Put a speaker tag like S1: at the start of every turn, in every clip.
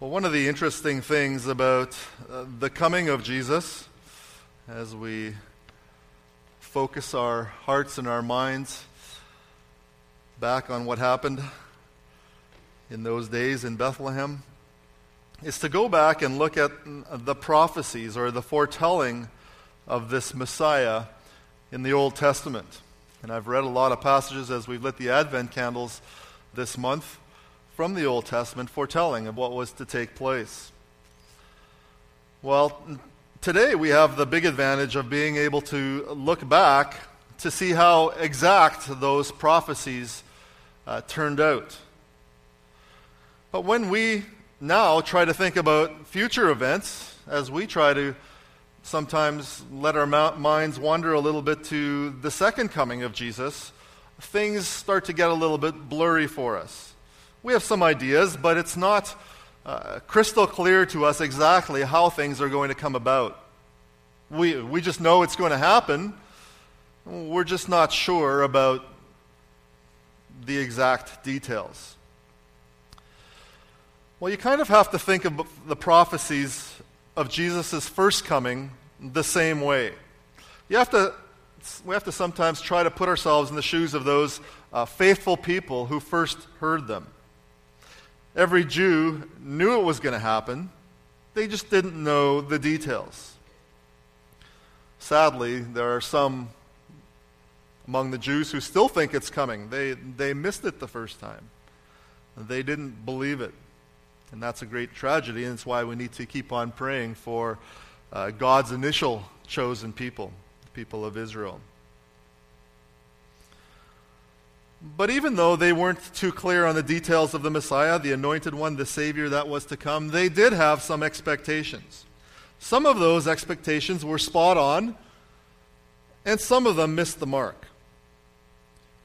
S1: Well, one of the interesting things about uh, the coming of Jesus, as we focus our hearts and our minds back on what happened in those days in Bethlehem, is to go back and look at the prophecies or the foretelling of this Messiah in the Old Testament. And I've read a lot of passages as we've lit the Advent candles this month from the Old Testament foretelling of what was to take place. Well, today we have the big advantage of being able to look back to see how exact those prophecies uh, turned out. But when we now try to think about future events, as we try to sometimes let our minds wander a little bit to the second coming of Jesus, things start to get a little bit blurry for us. We have some ideas, but it's not uh, crystal clear to us exactly how things are going to come about. We, we just know it's going to happen. We're just not sure about the exact details. Well, you kind of have to think of the prophecies of Jesus' first coming the same way. You have to, we have to sometimes try to put ourselves in the shoes of those uh, faithful people who first heard them. Every Jew knew it was going to happen, they just didn't know the details. Sadly, there are some among the Jews who still think it's coming. They, they missed it the first time, they didn't believe it. And that's a great tragedy, and it's why we need to keep on praying for uh, God's initial chosen people, the people of Israel. But even though they weren't too clear on the details of the Messiah, the anointed one, the Savior that was to come, they did have some expectations. Some of those expectations were spot on, and some of them missed the mark.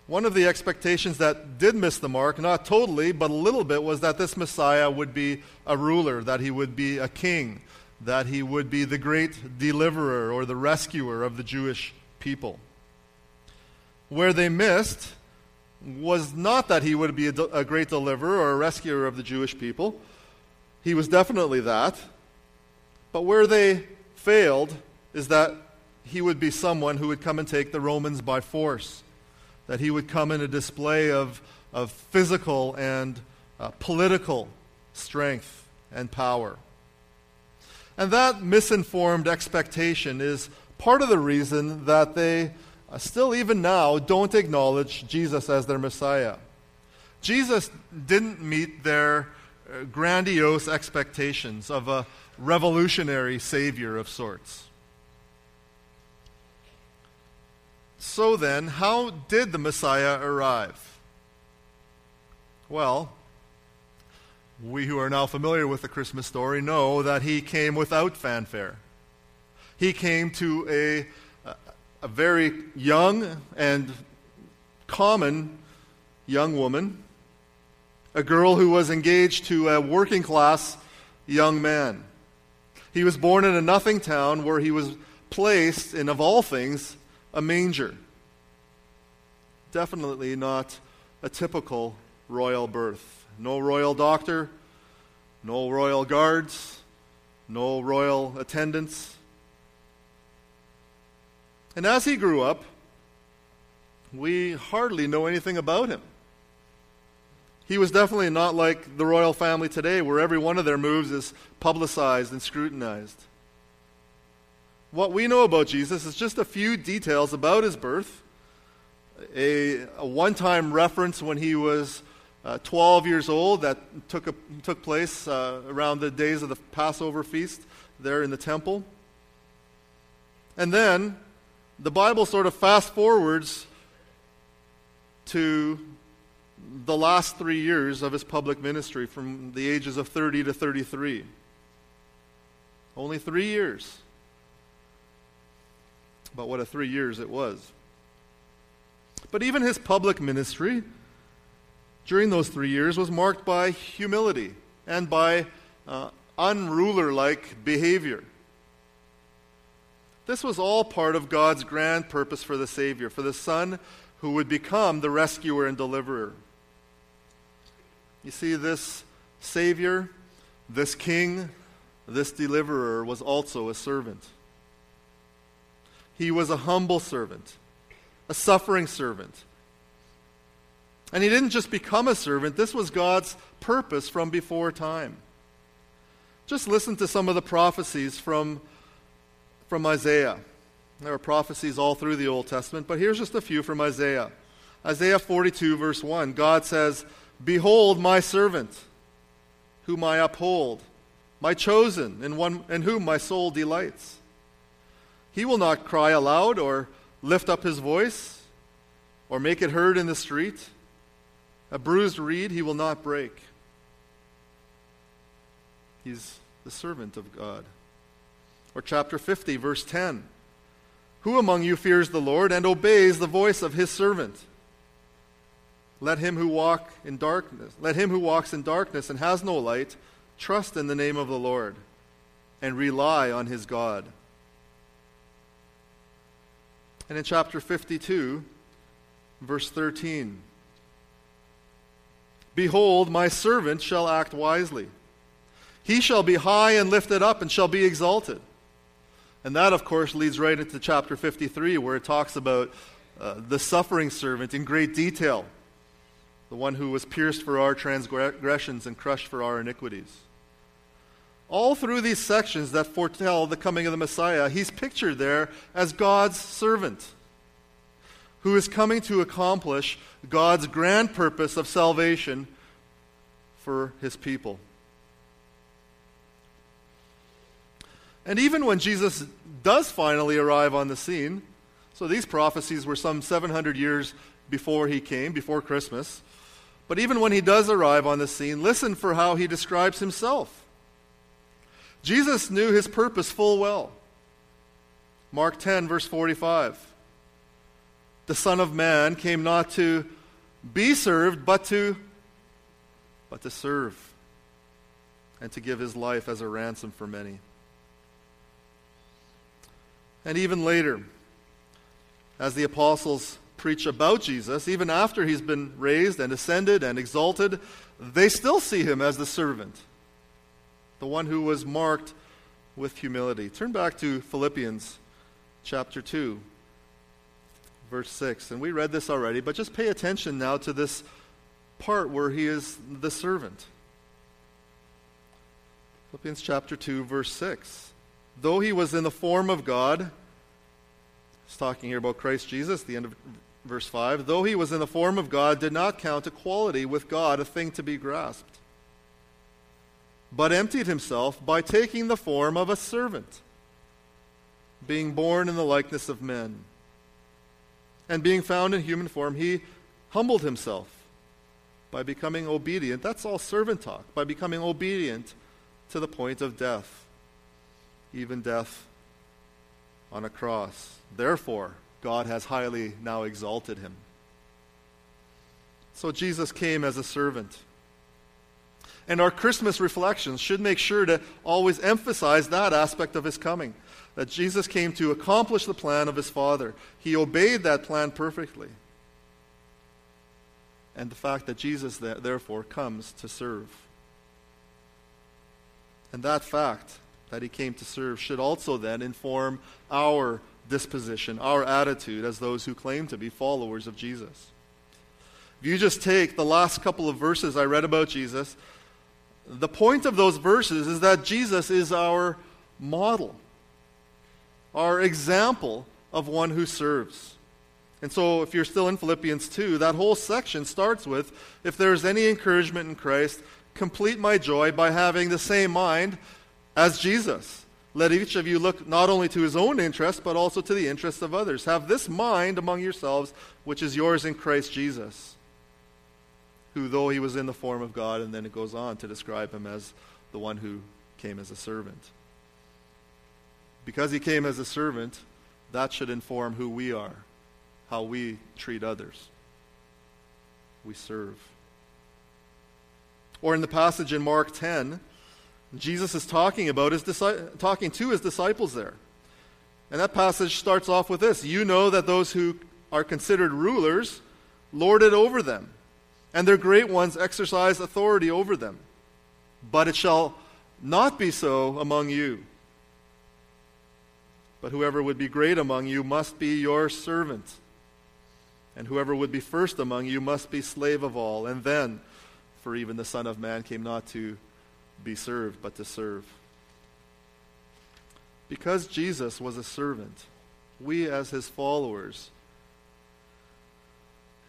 S1: One of the expectations that did miss the mark, not totally, but a little bit, was that this Messiah would be a ruler, that he would be a king, that he would be the great deliverer or the rescuer of the Jewish people. Where they missed was not that he would be a, a great deliverer or a rescuer of the Jewish people. He was definitely that. But where they failed is that he would be someone who would come and take the Romans by force, that he would come in a display of, of physical and uh, political strength and power. And that misinformed expectation is part of the reason that they still, even now, don't acknowledge Jesus as their Messiah. Jesus didn't meet their uh, grandiose expectations of a revolutionary Savior of sorts. So then, how did the Messiah arrive? Well, we who are now familiar with the Christmas story know that he came without fanfare. He came to a a very young and common young woman, a girl who was engaged to a working class young man. He was born in a nothing town where he was placed in, of all things, a manger. Definitely not a typical royal birth. No royal doctor, no royal guards, no royal attendants. And as he grew up, we hardly know anything about him. He was definitely not like the royal family today, where every one of their moves is publicized and scrutinized. What we know about Jesus is just a few details about his birth, a, a one time reference when he was uh, 12 years old that took, a, took place uh, around the days of the Passover feast there in the temple. And then the Bible sort of fast forwards to the last three years of his public ministry from the ages of 30 to 33. Only three years. But what a three years it was. But even his public ministry during those three years was marked by humility and by uh, unruler like behavior. This was all part of God's grand purpose for the Savior, for the Son who would become the rescuer and deliverer. You see, this Savior This king, this deliverer, was also a servant. He was a humble servant, a suffering servant. And he didn't just become a servant, this was God's purpose from before time. Just listen to some of the prophecies from, from Isaiah. There are prophecies all through the Old Testament, but here's just a few from Isaiah. Isaiah 42, verse 1, God says, Behold my servant, whom I uphold, my chosen, in, one, in whom my soul delights. He will not cry aloud or lift up his voice or make it heard in the street. A bruised reed he will not break. He's the servant of God. Or chapter 50, verse 10. Who among you fears the Lord and obeys the voice of his servant? Let him who walk in darkness, let him who walks in darkness and has no light trust in the name of the Lord and rely on his God. And in chapter 52, verse 13, Behold, my servant shall act wisely. He shall be high and lifted up and shall be exalted. And that, of course, leads right into chapter 53, where it talks about uh, the suffering servant in great detail, the one who was pierced for our transgressions and crushed for our iniquities. All through these sections that foretell the coming of the Messiah, he's pictured there as God's servant who is coming to accomplish God's grand purpose of salvation for his people. And even when Jesus does finally arrive on the scene, so these prophecies were some 700 years before he came, before Christmas. But even when he does arrive on the scene, listen for how he describes himself. Jesus knew his purpose full well. Mark 10, verse 45. The Son of Man came not to be served, but to, but to serve, and to give his life as a ransom for many. And even later, as the apostles preach about Jesus, even after he's been raised and ascended and exalted, they still see him as the servant the one who was marked with humility. Turn back to Philippians chapter 2, verse 6. And we read this already, but just pay attention now to this part where he is the servant. Philippians chapter 2, verse 6. Though he was in the form of God, he's talking here about Christ Jesus, the end of verse 5. Though he was in the form of God, did not count equality with God a thing to be grasped but emptied himself by taking the form of a servant, being born in the likeness of men. And being found in human form, he humbled himself by becoming obedient. That's all servant talk. By becoming obedient to the point of death, even death on a cross. Therefore, God has highly now exalted him. So Jesus came as a servant. And our Christmas reflections should make sure to always emphasize that aspect of his coming that Jesus came to accomplish the plan of his Father. He obeyed that plan perfectly. And the fact that Jesus, therefore, comes to serve. And that fact that he came to serve should also then inform our disposition, our attitude as those who claim to be followers of Jesus. If you just take the last couple of verses I read about Jesus, the point of those verses is that Jesus is our model, our example of one who serves. And so, if you're still in Philippians 2, that whole section starts with If there is any encouragement in Christ, complete my joy by having the same mind as Jesus. Let each of you look not only to his own interest, but also to the interests of others. Have this mind among yourselves, which is yours in Christ Jesus who, though he was in the form of God, and then it goes on to describe him as the one who came as a servant. Because he came as a servant, that should inform who we are, how we treat others. We serve. Or in the passage in Mark 10, Jesus is talking about his talking to his disciples there. And that passage starts off with this You know that those who are considered rulers lord it over them and their great ones exercise authority over them. But it shall not be so among you. But whoever would be great among you must be your servant. And whoever would be first among you must be slave of all. And then, for even the Son of Man came not to be served, but to serve. Because Jesus was a servant, we as his followers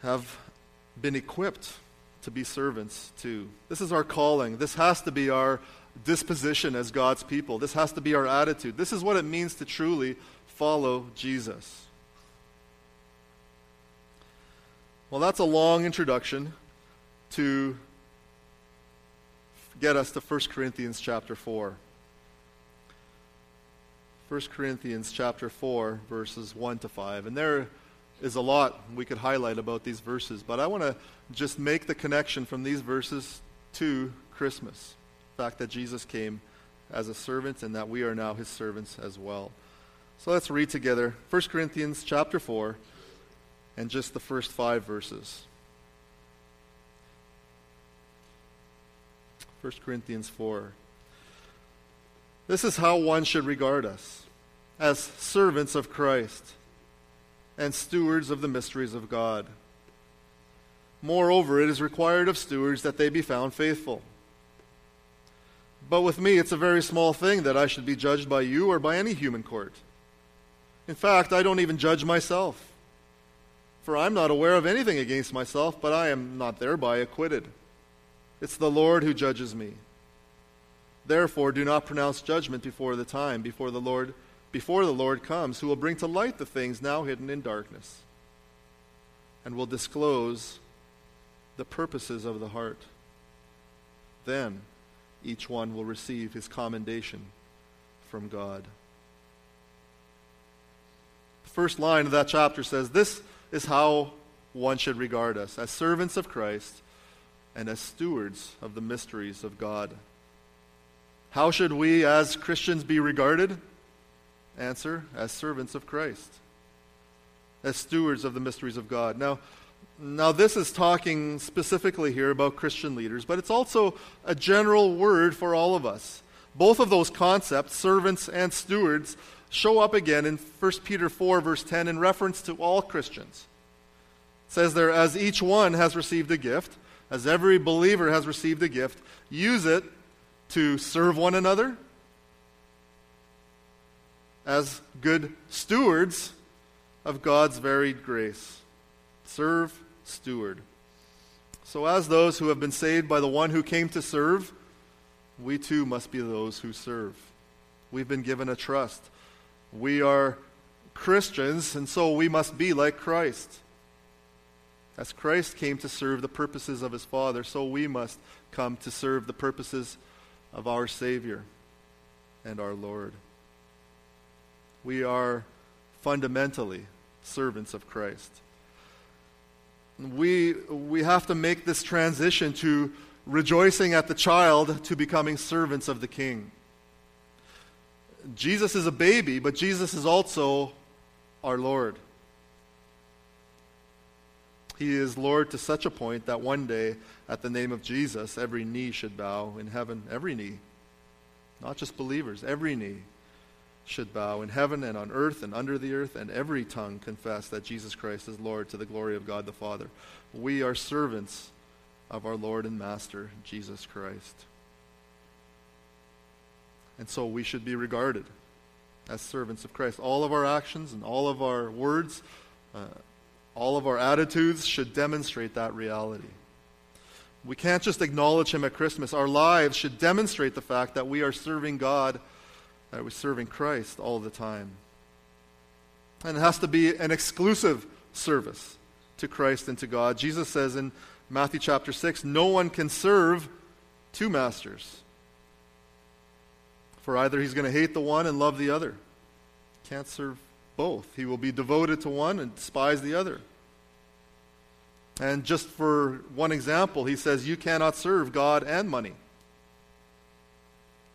S1: have been equipped to be servants too. This is our calling. This has to be our disposition as God's people. This has to be our attitude. This is what it means to truly follow Jesus. Well, that's a long introduction to get us to 1 Corinthians chapter 4. 1 Corinthians chapter 4, verses 1 to 5. And there is a lot we could highlight about these verses, but I want to just make the connection from these verses to Christmas. The fact that Jesus came as a servant and that we are now his servants as well. So let's read together 1 Corinthians chapter 4 and just the first five verses. 1 Corinthians 4. This is how one should regard us as servants of Christ and stewards of the mysteries of God. Moreover, it is required of stewards that they be found faithful. But with me, it's a very small thing that I should be judged by you or by any human court. In fact, I don't even judge myself. For I'm not aware of anything against myself, but I am not thereby acquitted. It's the Lord who judges me. Therefore, do not pronounce judgment before the time, before the Lord, before the Lord comes, who will bring to light the things now hidden in darkness, and will disclose the purposes of the heart. Then each one will receive his commendation from God. The first line of that chapter says, This is how one should regard us as servants of Christ and as stewards of the mysteries of God. How should we as Christians be regarded? Answer as servants of Christ, as stewards of the mysteries of God. Now, now, this is talking specifically here about Christian leaders, but it's also a general word for all of us. Both of those concepts, servants and stewards, show up again in 1 Peter 4, verse 10, in reference to all Christians. It says there, as each one has received a gift, as every believer has received a gift, use it to serve one another as good stewards of God's varied grace. Serve, steward. So, as those who have been saved by the one who came to serve, we too must be those who serve. We've been given a trust. We are Christians, and so we must be like Christ. As Christ came to serve the purposes of his Father, so we must come to serve the purposes of our Savior and our Lord. We are fundamentally servants of Christ. We, we have to make this transition to rejoicing at the child to becoming servants of the king. Jesus is a baby, but Jesus is also our Lord. He is Lord to such a point that one day, at the name of Jesus, every knee should bow in heaven. Every knee. Not just believers, every knee should bow in heaven and on earth and under the earth, and every tongue confess that Jesus Christ is Lord to the glory of God the Father. We are servants of our Lord and Master, Jesus Christ. And so we should be regarded as servants of Christ. All of our actions and all of our words, uh, all of our attitudes should demonstrate that reality. We can't just acknowledge Him at Christmas. Our lives should demonstrate the fact that we are serving God that we're serving Christ all the time. And it has to be an exclusive service to Christ and to God. Jesus says in Matthew chapter 6 no one can serve two masters. For either he's going to hate the one and love the other. Can't serve both. He will be devoted to one and despise the other. And just for one example, he says, You cannot serve God and money.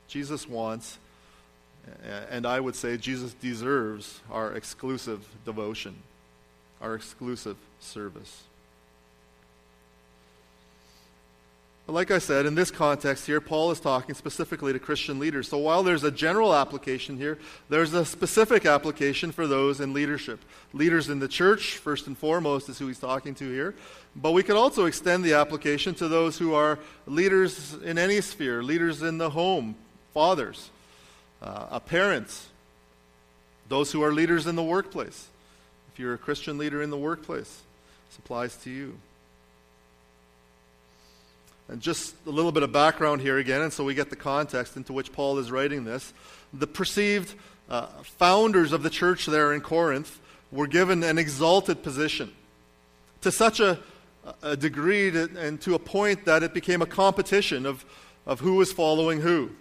S1: Jesus wants and I would say Jesus deserves our exclusive devotion, our exclusive service. But like I said, in this context here, Paul is talking specifically to Christian leaders. So while there's a general application here, there's a specific application for those in leadership. Leaders in the church, first and foremost, is who he's talking to here. But we could also extend the application to those who are leaders in any sphere, leaders in the home, fathers, uh, parents, those who are leaders in the workplace. If you're a Christian leader in the workplace, this applies to you. And just a little bit of background here again, and so we get the context into which Paul is writing this. The perceived uh, founders of the church there in Corinth were given an exalted position to such a, a degree to, and to a point that it became a competition of, of who was following who.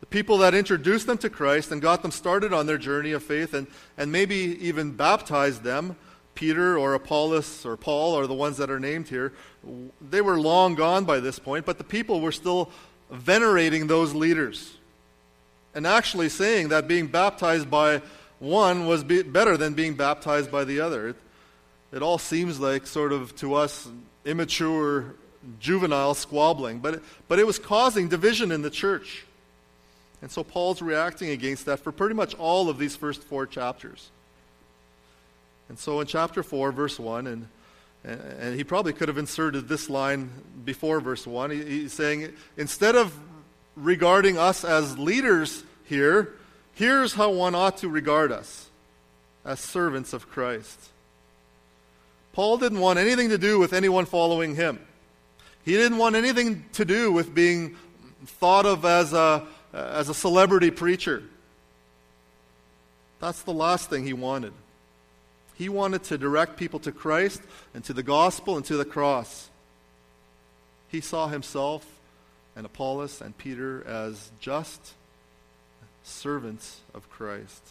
S1: The people that introduced them to Christ and got them started on their journey of faith and, and maybe even baptized them Peter or Apollos or Paul are the ones that are named here, they were long gone by this point, but the people were still venerating those leaders and actually saying that being baptized by one was be- better than being baptized by the other. It, it all seems like sort of to us immature, juvenile squabbling, but it, but it was causing division in the church. And so Paul's reacting against that for pretty much all of these first four chapters. And so in chapter 4, verse 1, and, and he probably could have inserted this line before verse 1. He, he's saying, instead of regarding us as leaders here, here's how one ought to regard us as servants of Christ. Paul didn't want anything to do with anyone following him. He didn't want anything to do with being thought of as a, as a celebrity preacher. That's the last thing he wanted. He wanted to direct people to Christ and to the gospel and to the cross. He saw himself and Apollos and Peter as just servants of Christ.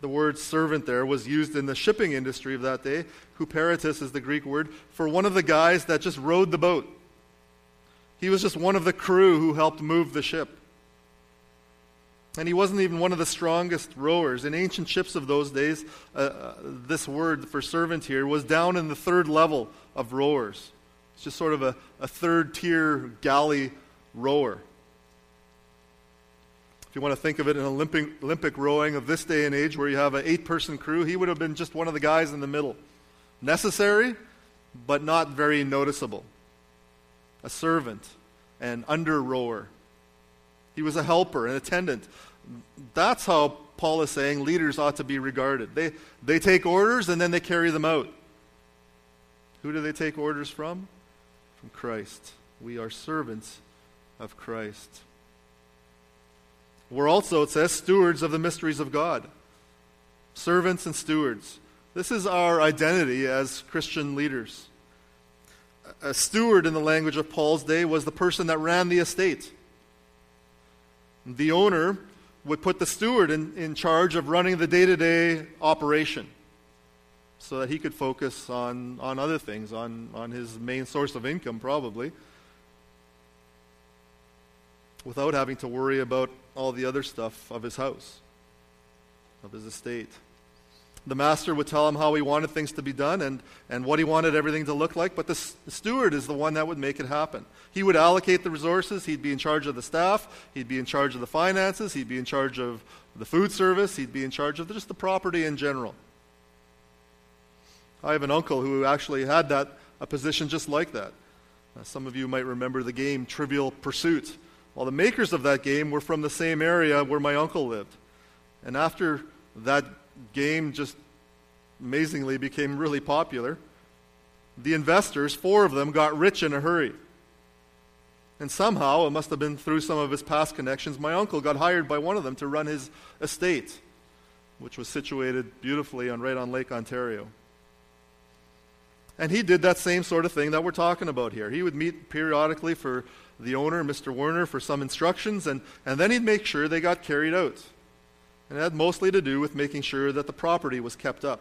S1: The word servant there was used in the shipping industry of that day. Huperitus is the Greek word for one of the guys that just rowed the boat. He was just one of the crew who helped move the ship. And he wasn't even one of the strongest rowers. In ancient ships of those days, uh, uh, this word for servant here was down in the third level of rowers. It's just sort of a, a third tier galley rower. If you want to think of it in Olympic, Olympic rowing of this day and age, where you have an eight person crew, he would have been just one of the guys in the middle. Necessary, but not very noticeable. A servant, an under rower. He was a helper, an attendant. That's how Paul is saying leaders ought to be regarded. They, they take orders and then they carry them out. Who do they take orders from? From Christ. We are servants of Christ. We're also, it says, stewards of the mysteries of God. Servants and stewards. This is our identity as Christian leaders. A steward in the language of Paul's day was the person that ran the estate. The owner would put the steward in, in charge of running the day to day operation so that he could focus on, on other things, on, on his main source of income, probably, without having to worry about all the other stuff of his house, of his estate. The master would tell him how he wanted things to be done and, and what he wanted everything to look like, but the, the steward is the one that would make it happen. He would allocate the resources, he'd be in charge of the staff, he'd be in charge of the finances, he'd be in charge of the food service, he'd be in charge of just the property in general. I have an uncle who actually had that a position just like that. Uh, some of you might remember the game Trivial Pursuit. Well, the makers of that game were from the same area where my uncle lived. And after that game just amazingly became really popular. The investors, four of them, got rich in a hurry. And somehow, it must have been through some of his past connections, my uncle got hired by one of them to run his estate, which was situated beautifully on right on Lake Ontario. And he did that same sort of thing that we're talking about here. He would meet periodically for the owner, Mr. Werner, for some instructions, and, and then he'd make sure they got carried out. And it had mostly to do with making sure that the property was kept up.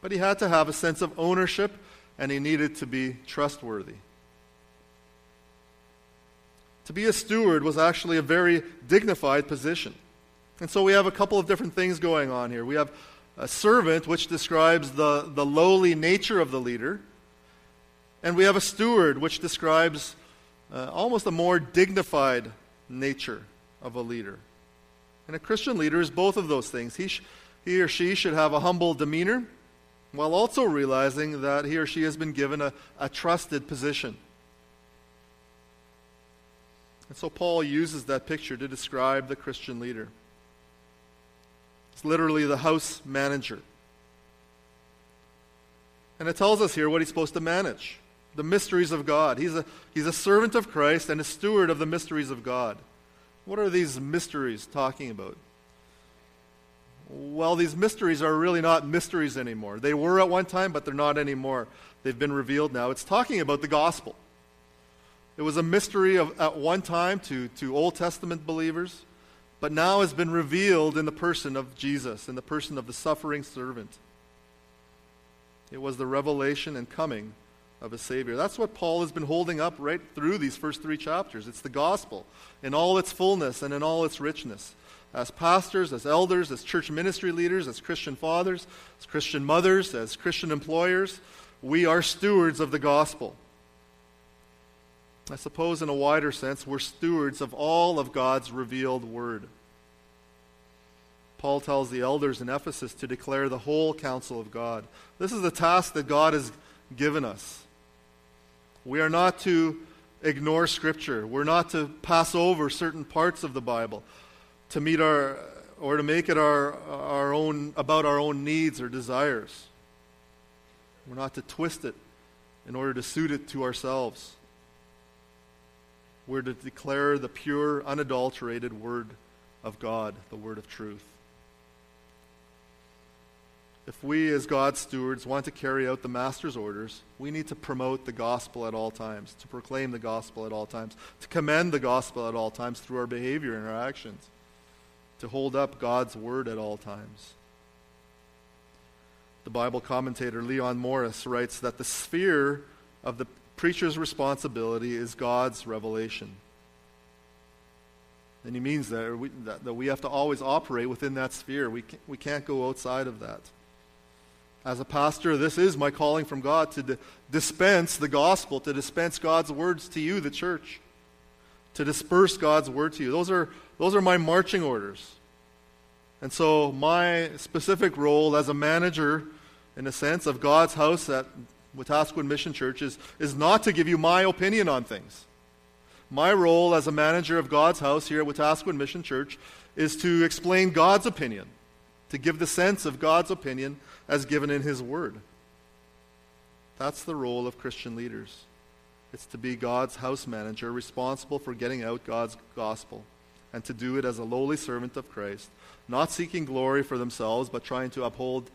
S1: But he had to have a sense of ownership, and he needed to be trustworthy. To be a steward was actually a very dignified position. And so we have a couple of different things going on here. We have a servant, which describes the, the lowly nature of the leader. And we have a steward, which describes uh, almost a more dignified nature of a leader. And a Christian leader is both of those things. He, sh- he or she should have a humble demeanor while also realizing that he or she has been given a, a trusted position. And so Paul uses that picture to describe the Christian leader. It's literally the house manager. And it tells us here what he's supposed to manage the mysteries of God. He's a, he's a servant of Christ and a steward of the mysteries of God. What are these mysteries talking about? Well, these mysteries are really not mysteries anymore. They were at one time, but they're not anymore. They've been revealed now. It's talking about the gospel. It was a mystery of, at one time to, to Old Testament believers, but now has been revealed in the person of Jesus, in the person of the suffering servant. It was the revelation and coming of a Savior. That's what Paul has been holding up right through these first three chapters. It's the gospel in all its fullness and in all its richness. As pastors, as elders, as church ministry leaders, as Christian fathers, as Christian mothers, as Christian employers, we are stewards of the gospel. I suppose, in a wider sense, we're stewards of all of God's revealed word. Paul tells the elders in Ephesus to declare the whole counsel of God. This is the task that God has given us. We are not to ignore Scripture. We're not to pass over certain parts of the Bible to meet our or to make it our, our own about our own needs or desires. We're not to twist it in order to suit it to ourselves. We're to declare the pure, unadulterated Word of God, the Word of truth if we, as God's stewards, want to carry out the Master's orders, we need to promote the gospel at all times, to proclaim the gospel at all times, to commend the gospel at all times through our behavior and our actions, to hold up God's word at all times. The Bible commentator Leon Morris writes that the sphere of the preacher's responsibility is God's revelation. And he means that we, that, that we have to always operate within that sphere. We can't, we can't go outside of that. As a pastor, this is my calling from God to dispense the gospel, to dispense God's words to you, the church, to disperse God's word to you. Those are, those are my marching orders. And so, my specific role as a manager, in a sense, of God's house at Wetaskiwin Mission Church is, is not to give you my opinion on things. My role as a manager of God's house here at Wetaskiwin Mission Church is to explain God's opinion, to give the sense of God's opinion as given in His Word. That's the role of Christian leaders. It's to be God's house manager, responsible for getting out God's gospel, and to do it as a lowly servant of Christ, not seeking glory for themselves, but trying to uphold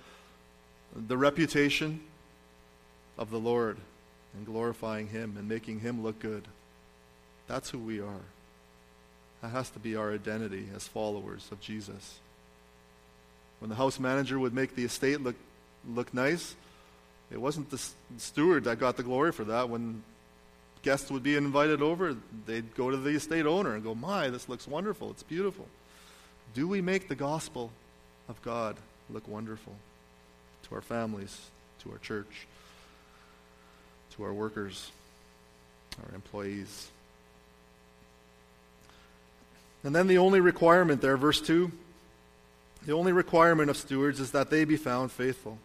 S1: the reputation of the Lord and glorifying Him and making Him look good. That's who we are. That has to be our identity as followers of Jesus. When the house manager would make the estate look, look nice, it wasn't the steward that got the glory for that. When guests would be invited over, they'd go to the estate owner and go, My, this looks wonderful. It's beautiful. Do we make the gospel of God look wonderful to our families, to our church, to our workers, our employees? And then the only requirement there, verse 2 the only requirement of stewards is that they be found faithful.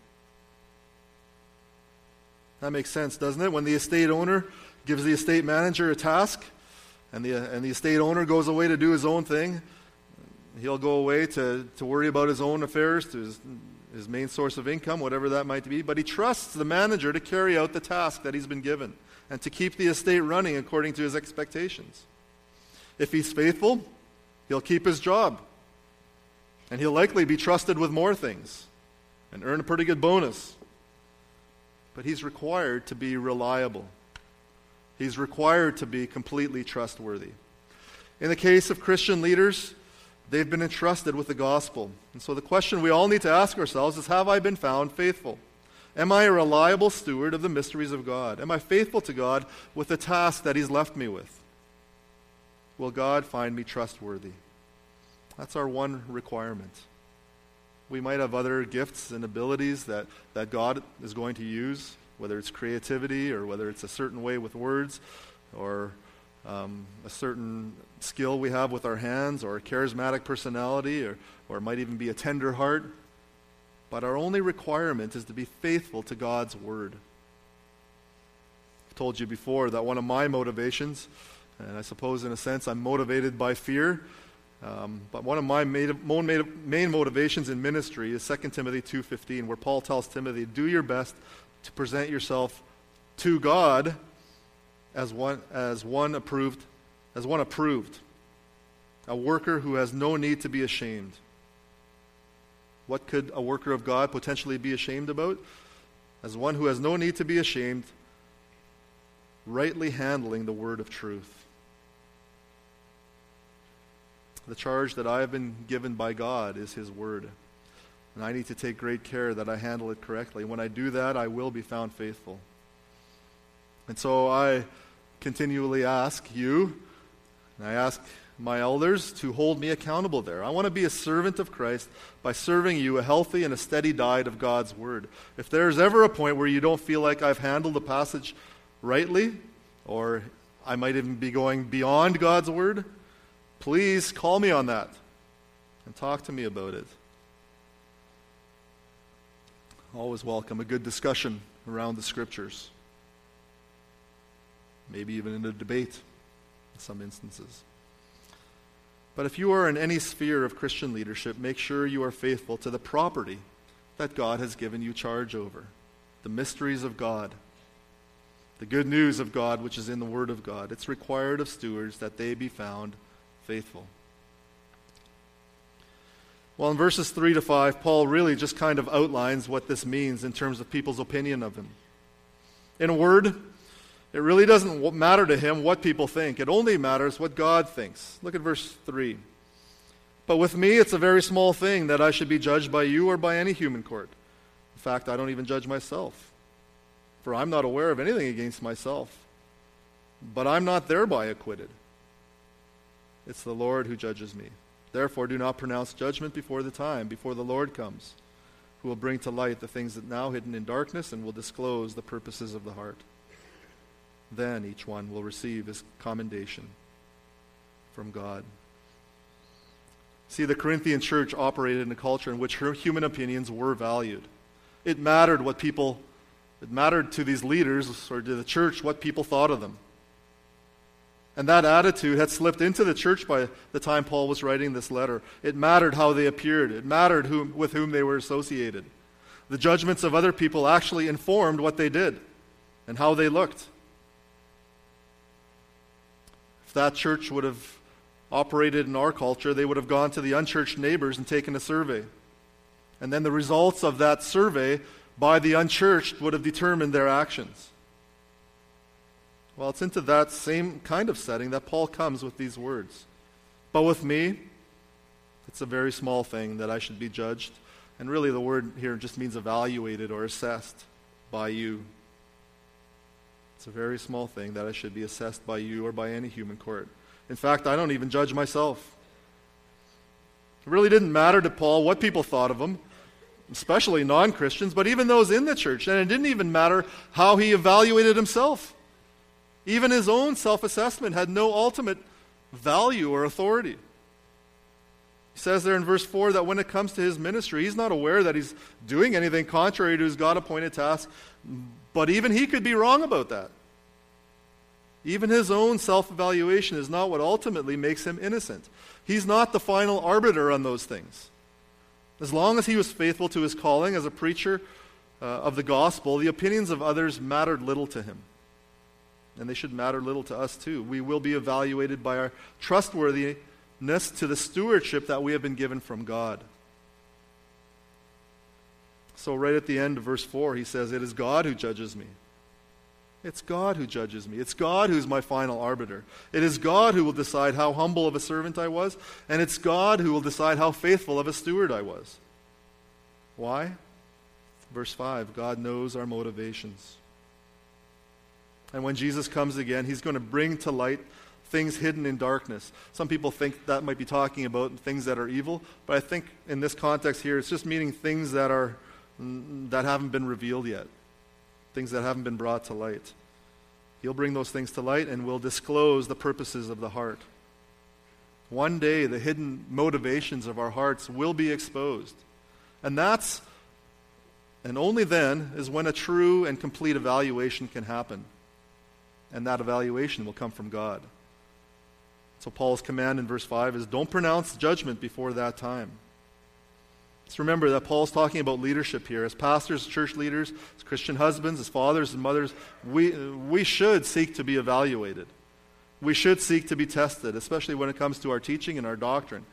S1: That makes sense, doesn't it? When the estate owner gives the estate manager a task and the, and the estate owner goes away to do his own thing, he'll go away to, to worry about his own affairs, to his, his main source of income, whatever that might be. But he trusts the manager to carry out the task that he's been given and to keep the estate running according to his expectations. If he's faithful, he'll keep his job. And he'll likely be trusted with more things and earn a pretty good bonus. But he's required to be reliable. He's required to be completely trustworthy. In the case of Christian leaders, they've been entrusted with the gospel. And so the question we all need to ask ourselves is Have I been found faithful? Am I a reliable steward of the mysteries of God? Am I faithful to God with the task that He's left me with? Will God find me trustworthy? That's our one requirement. We might have other gifts and abilities that, that God is going to use whether it's creativity or whether it's a certain way with words or um, a certain skill we have with our hands or a charismatic personality or, or it might even be a tender heart. But our only requirement is to be faithful to God's word. I've told you before that one of my motivations, and I suppose in a sense I'm motivated by fear, um, but one of my main, main motivations in ministry is 2 Timothy 2.15, where Paul tells Timothy, do your best to present yourself to God as one, as one approved, as one approved, a worker who has no need to be ashamed. What could a worker of God potentially be ashamed about? As one who has no need to be ashamed, rightly handling the word of truth. The charge that I have been given by God is His Word. And I need to take great care that I handle it correctly. When I do that, I will be found faithful. And so I continually ask you, and I ask my elders to hold me accountable there. I want to be a servant of Christ by serving you a healthy and a steady diet of God's Word. If there's ever a point where you don't feel like I've handled the passage rightly, or I might even be going beyond God's Word, Please call me on that and talk to me about it. Always welcome a good discussion around the scriptures. Maybe even in a debate in some instances. But if you are in any sphere of Christian leadership, make sure you are faithful to the property that God has given you charge over the mysteries of God, the good news of God, which is in the Word of God. It's required of stewards that they be found faithful. Well, in verses 3 to 5, Paul really just kind of outlines what this means in terms of people's opinion of him. In a word, it really doesn't matter to him what people think, it only matters what God thinks. Look at verse 3. But with me, it's a very small thing that I should be judged by you or by any human court. In fact, I don't even judge myself, for I'm not aware of anything against myself. But I'm not thereby acquitted. It's the Lord who judges me. Therefore, do not pronounce judgment before the time, before the Lord comes, who will bring to light the things that now hidden in darkness and will disclose the purposes of the heart. Then each one will receive his commendation from God. See, the Corinthian church operated in a culture in which human opinions were valued. It mattered what people, it mattered to these leaders or to the church what people thought of them. And that attitude had slipped into the church by the time Paul was writing this letter. It mattered how they appeared, it mattered whom, with whom they were associated. The judgments of other people actually informed what they did and how they looked. If that church would have operated in our culture, they would have gone to the unchurched neighbors and taken a survey. And then the results of that survey by the unchurched would have determined their actions. Well, it's into that same kind of setting that Paul comes with these words. But with me, it's a very small thing that I should be judged. And really, the word here just means evaluated or assessed by you. It's a very small thing that I should be assessed by you or by any human court. In fact, I don't even judge myself. It really didn't matter to Paul what people thought of him, especially non Christians, but even those in the church. And it didn't even matter how he evaluated himself. Even his own self assessment had no ultimate value or authority. He says there in verse 4 that when it comes to his ministry, he's not aware that he's doing anything contrary to his God appointed task, but even he could be wrong about that. Even his own self evaluation is not what ultimately makes him innocent. He's not the final arbiter on those things. As long as he was faithful to his calling as a preacher uh, of the gospel, the opinions of others mattered little to him and they should matter little to us too. We will be evaluated by our trustworthiness to the stewardship that we have been given from God. So, right at the end of verse 4, he says, It is God who judges me. It's God who judges me. It's God who's my final arbiter. It is God who will decide how humble of a servant I was, and it's God who will decide how faithful of a steward I was. Why? Verse 5 God knows our motivations. And when Jesus comes again, he's going to bring to light things hidden in darkness. Some people think that might be talking about things that are evil, but I think in this context here, it's just meaning things that are that haven't been revealed yet. things that haven't been brought to light. He'll bring those things to light and will disclose the purposes of the heart. One day, the hidden motivations of our hearts will be exposed. And that's, and only then, is when a true and complete evaluation can happen. And that evaluation will come from God. So, Paul's command in verse 5 is don't pronounce judgment before that time. Let's remember that Paul's talking about leadership here. As pastors, church leaders, as Christian husbands, as fathers and mothers, we, we should seek to be evaluated. We should seek to be tested, especially when it comes to our teaching and our doctrine.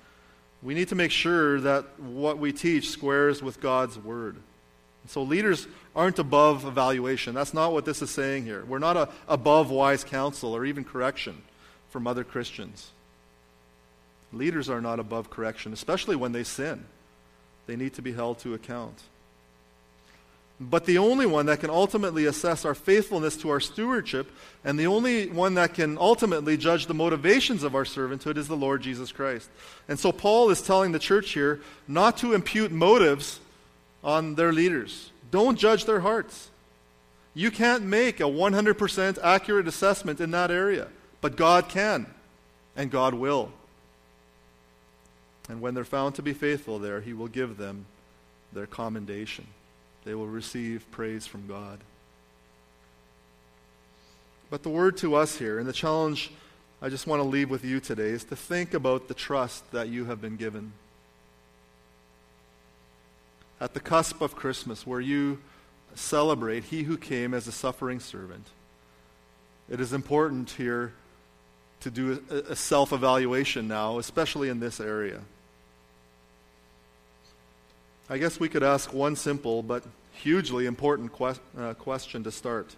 S1: We need to make sure that what we teach squares with God's word. So leaders aren't above evaluation. That's not what this is saying here. We're not a, above wise counsel or even correction from other Christians. Leaders are not above correction, especially when they sin. They need to be held to account. But the only one that can ultimately assess our faithfulness to our stewardship and the only one that can ultimately judge the motivations of our servanthood is the Lord Jesus Christ. And so Paul is telling the church here not to impute motives on their leaders. Don't judge their hearts. You can't make a 100% accurate assessment in that area, but God can, and God will. And when they're found to be faithful there, he will give them their commendation. They will receive praise from God. But the word to us here, and the challenge I just want to leave with you today, is to think about the trust that you have been given. At the cusp of Christmas, where you celebrate He who came as a suffering servant, it is important here to do a, a self evaluation now, especially in this area. I guess we could ask one simple but hugely important que- uh, question to start.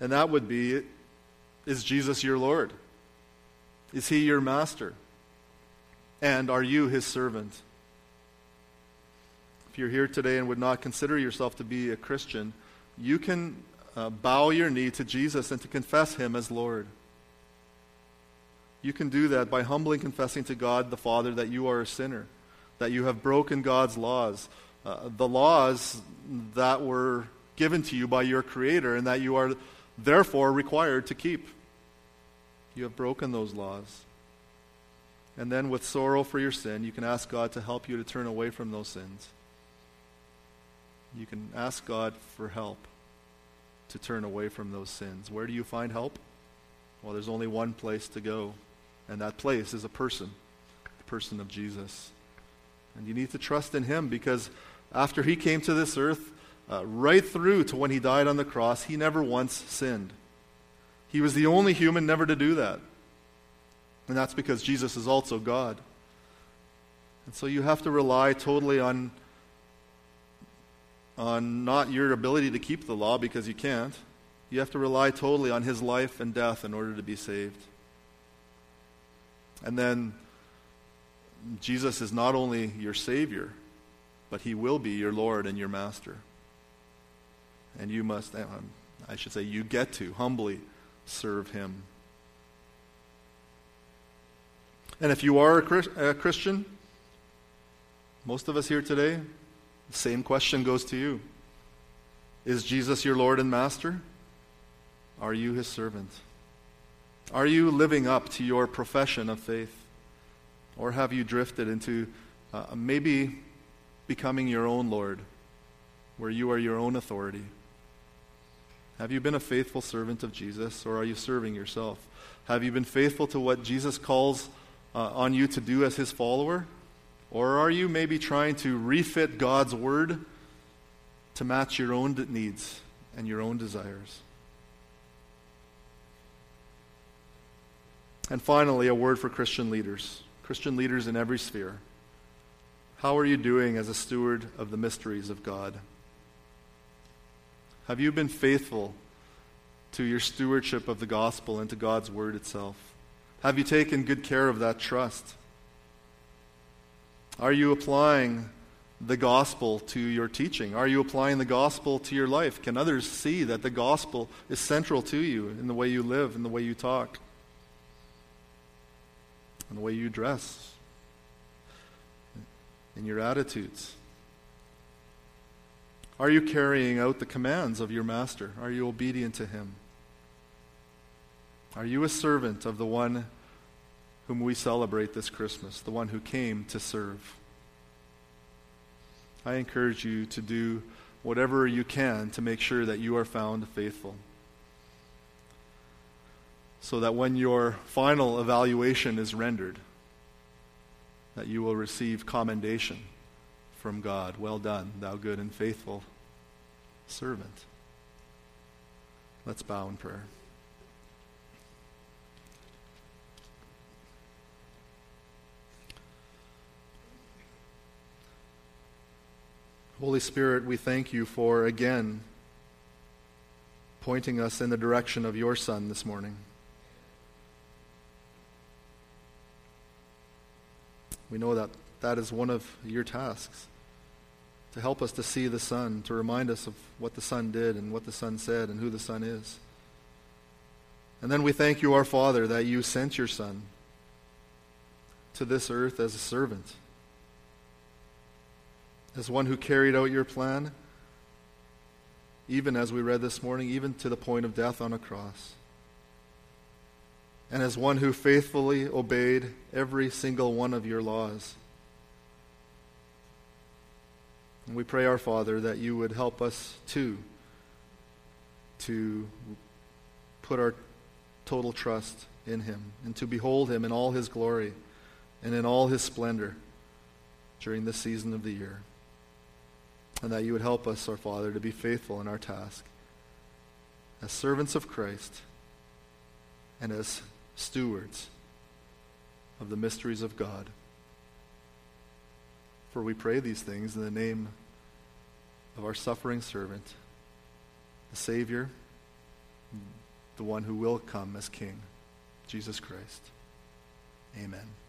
S1: And that would be Is Jesus your Lord? Is he your master? And are you his servant? If you're here today and would not consider yourself to be a Christian, you can uh, bow your knee to Jesus and to confess him as Lord. You can do that by humbly confessing to God the Father that you are a sinner that you have broken God's laws, uh, the laws that were given to you by your Creator, and that you are therefore required to keep. You have broken those laws. And then, with sorrow for your sin, you can ask God to help you to turn away from those sins. You can ask God for help to turn away from those sins. Where do you find help? Well, there's only one place to go, and that place is a person, the person of Jesus. And you need to trust in him because after he came to this earth, uh, right through to when he died on the cross, he never once sinned. He was the only human never to do that. And that's because Jesus is also God. And so you have to rely totally on, on not your ability to keep the law because you can't. You have to rely totally on his life and death in order to be saved. And then Jesus is not only your Savior, but He will be your Lord and your Master. And you must, um, I should say, you get to humbly serve Him. And if you are a, a Christian, most of us here today, the same question goes to you Is Jesus your Lord and Master? Are you His servant? Are you living up to your profession of faith? Or have you drifted into uh, maybe becoming your own Lord, where you are your own authority? Have you been a faithful servant of Jesus, or are you serving yourself? Have you been faithful to what Jesus calls uh, on you to do as his follower? Or are you maybe trying to refit God's word to match your own needs and your own desires? And finally, a word for Christian leaders. Christian leaders in every sphere. How are you doing as a steward of the mysteries of God? Have you been faithful to your stewardship of the gospel and to God's word itself? Have you taken good care of that trust? Are you applying the gospel to your teaching? Are you applying the gospel to your life? Can others see that the gospel is central to you in the way you live, in the way you talk? in the way you dress, in your attitudes. Are you carrying out the commands of your master? Are you obedient to him? Are you a servant of the one whom we celebrate this Christmas, the one who came to serve? I encourage you to do whatever you can to make sure that you are found faithful. So that when your final evaluation is rendered, that you will receive commendation from God. Well done, thou good and faithful servant. Let's bow in prayer. Holy Spirit, we thank you for again pointing us in the direction of your Son this morning. We know that that is one of your tasks to help us to see the Son, to remind us of what the Son did and what the Son said and who the Son is. And then we thank you, our Father, that you sent your Son to this earth as a servant, as one who carried out your plan, even as we read this morning, even to the point of death on a cross. And as one who faithfully obeyed every single one of your laws. And we pray, our Father, that you would help us too to put our total trust in him and to behold him in all his glory and in all his splendor during this season of the year. And that you would help us, our Father, to be faithful in our task as servants of Christ and as stewards of the mysteries of God. For we pray these things in the name of our suffering servant, the Savior, the one who will come as King, Jesus Christ. Amen.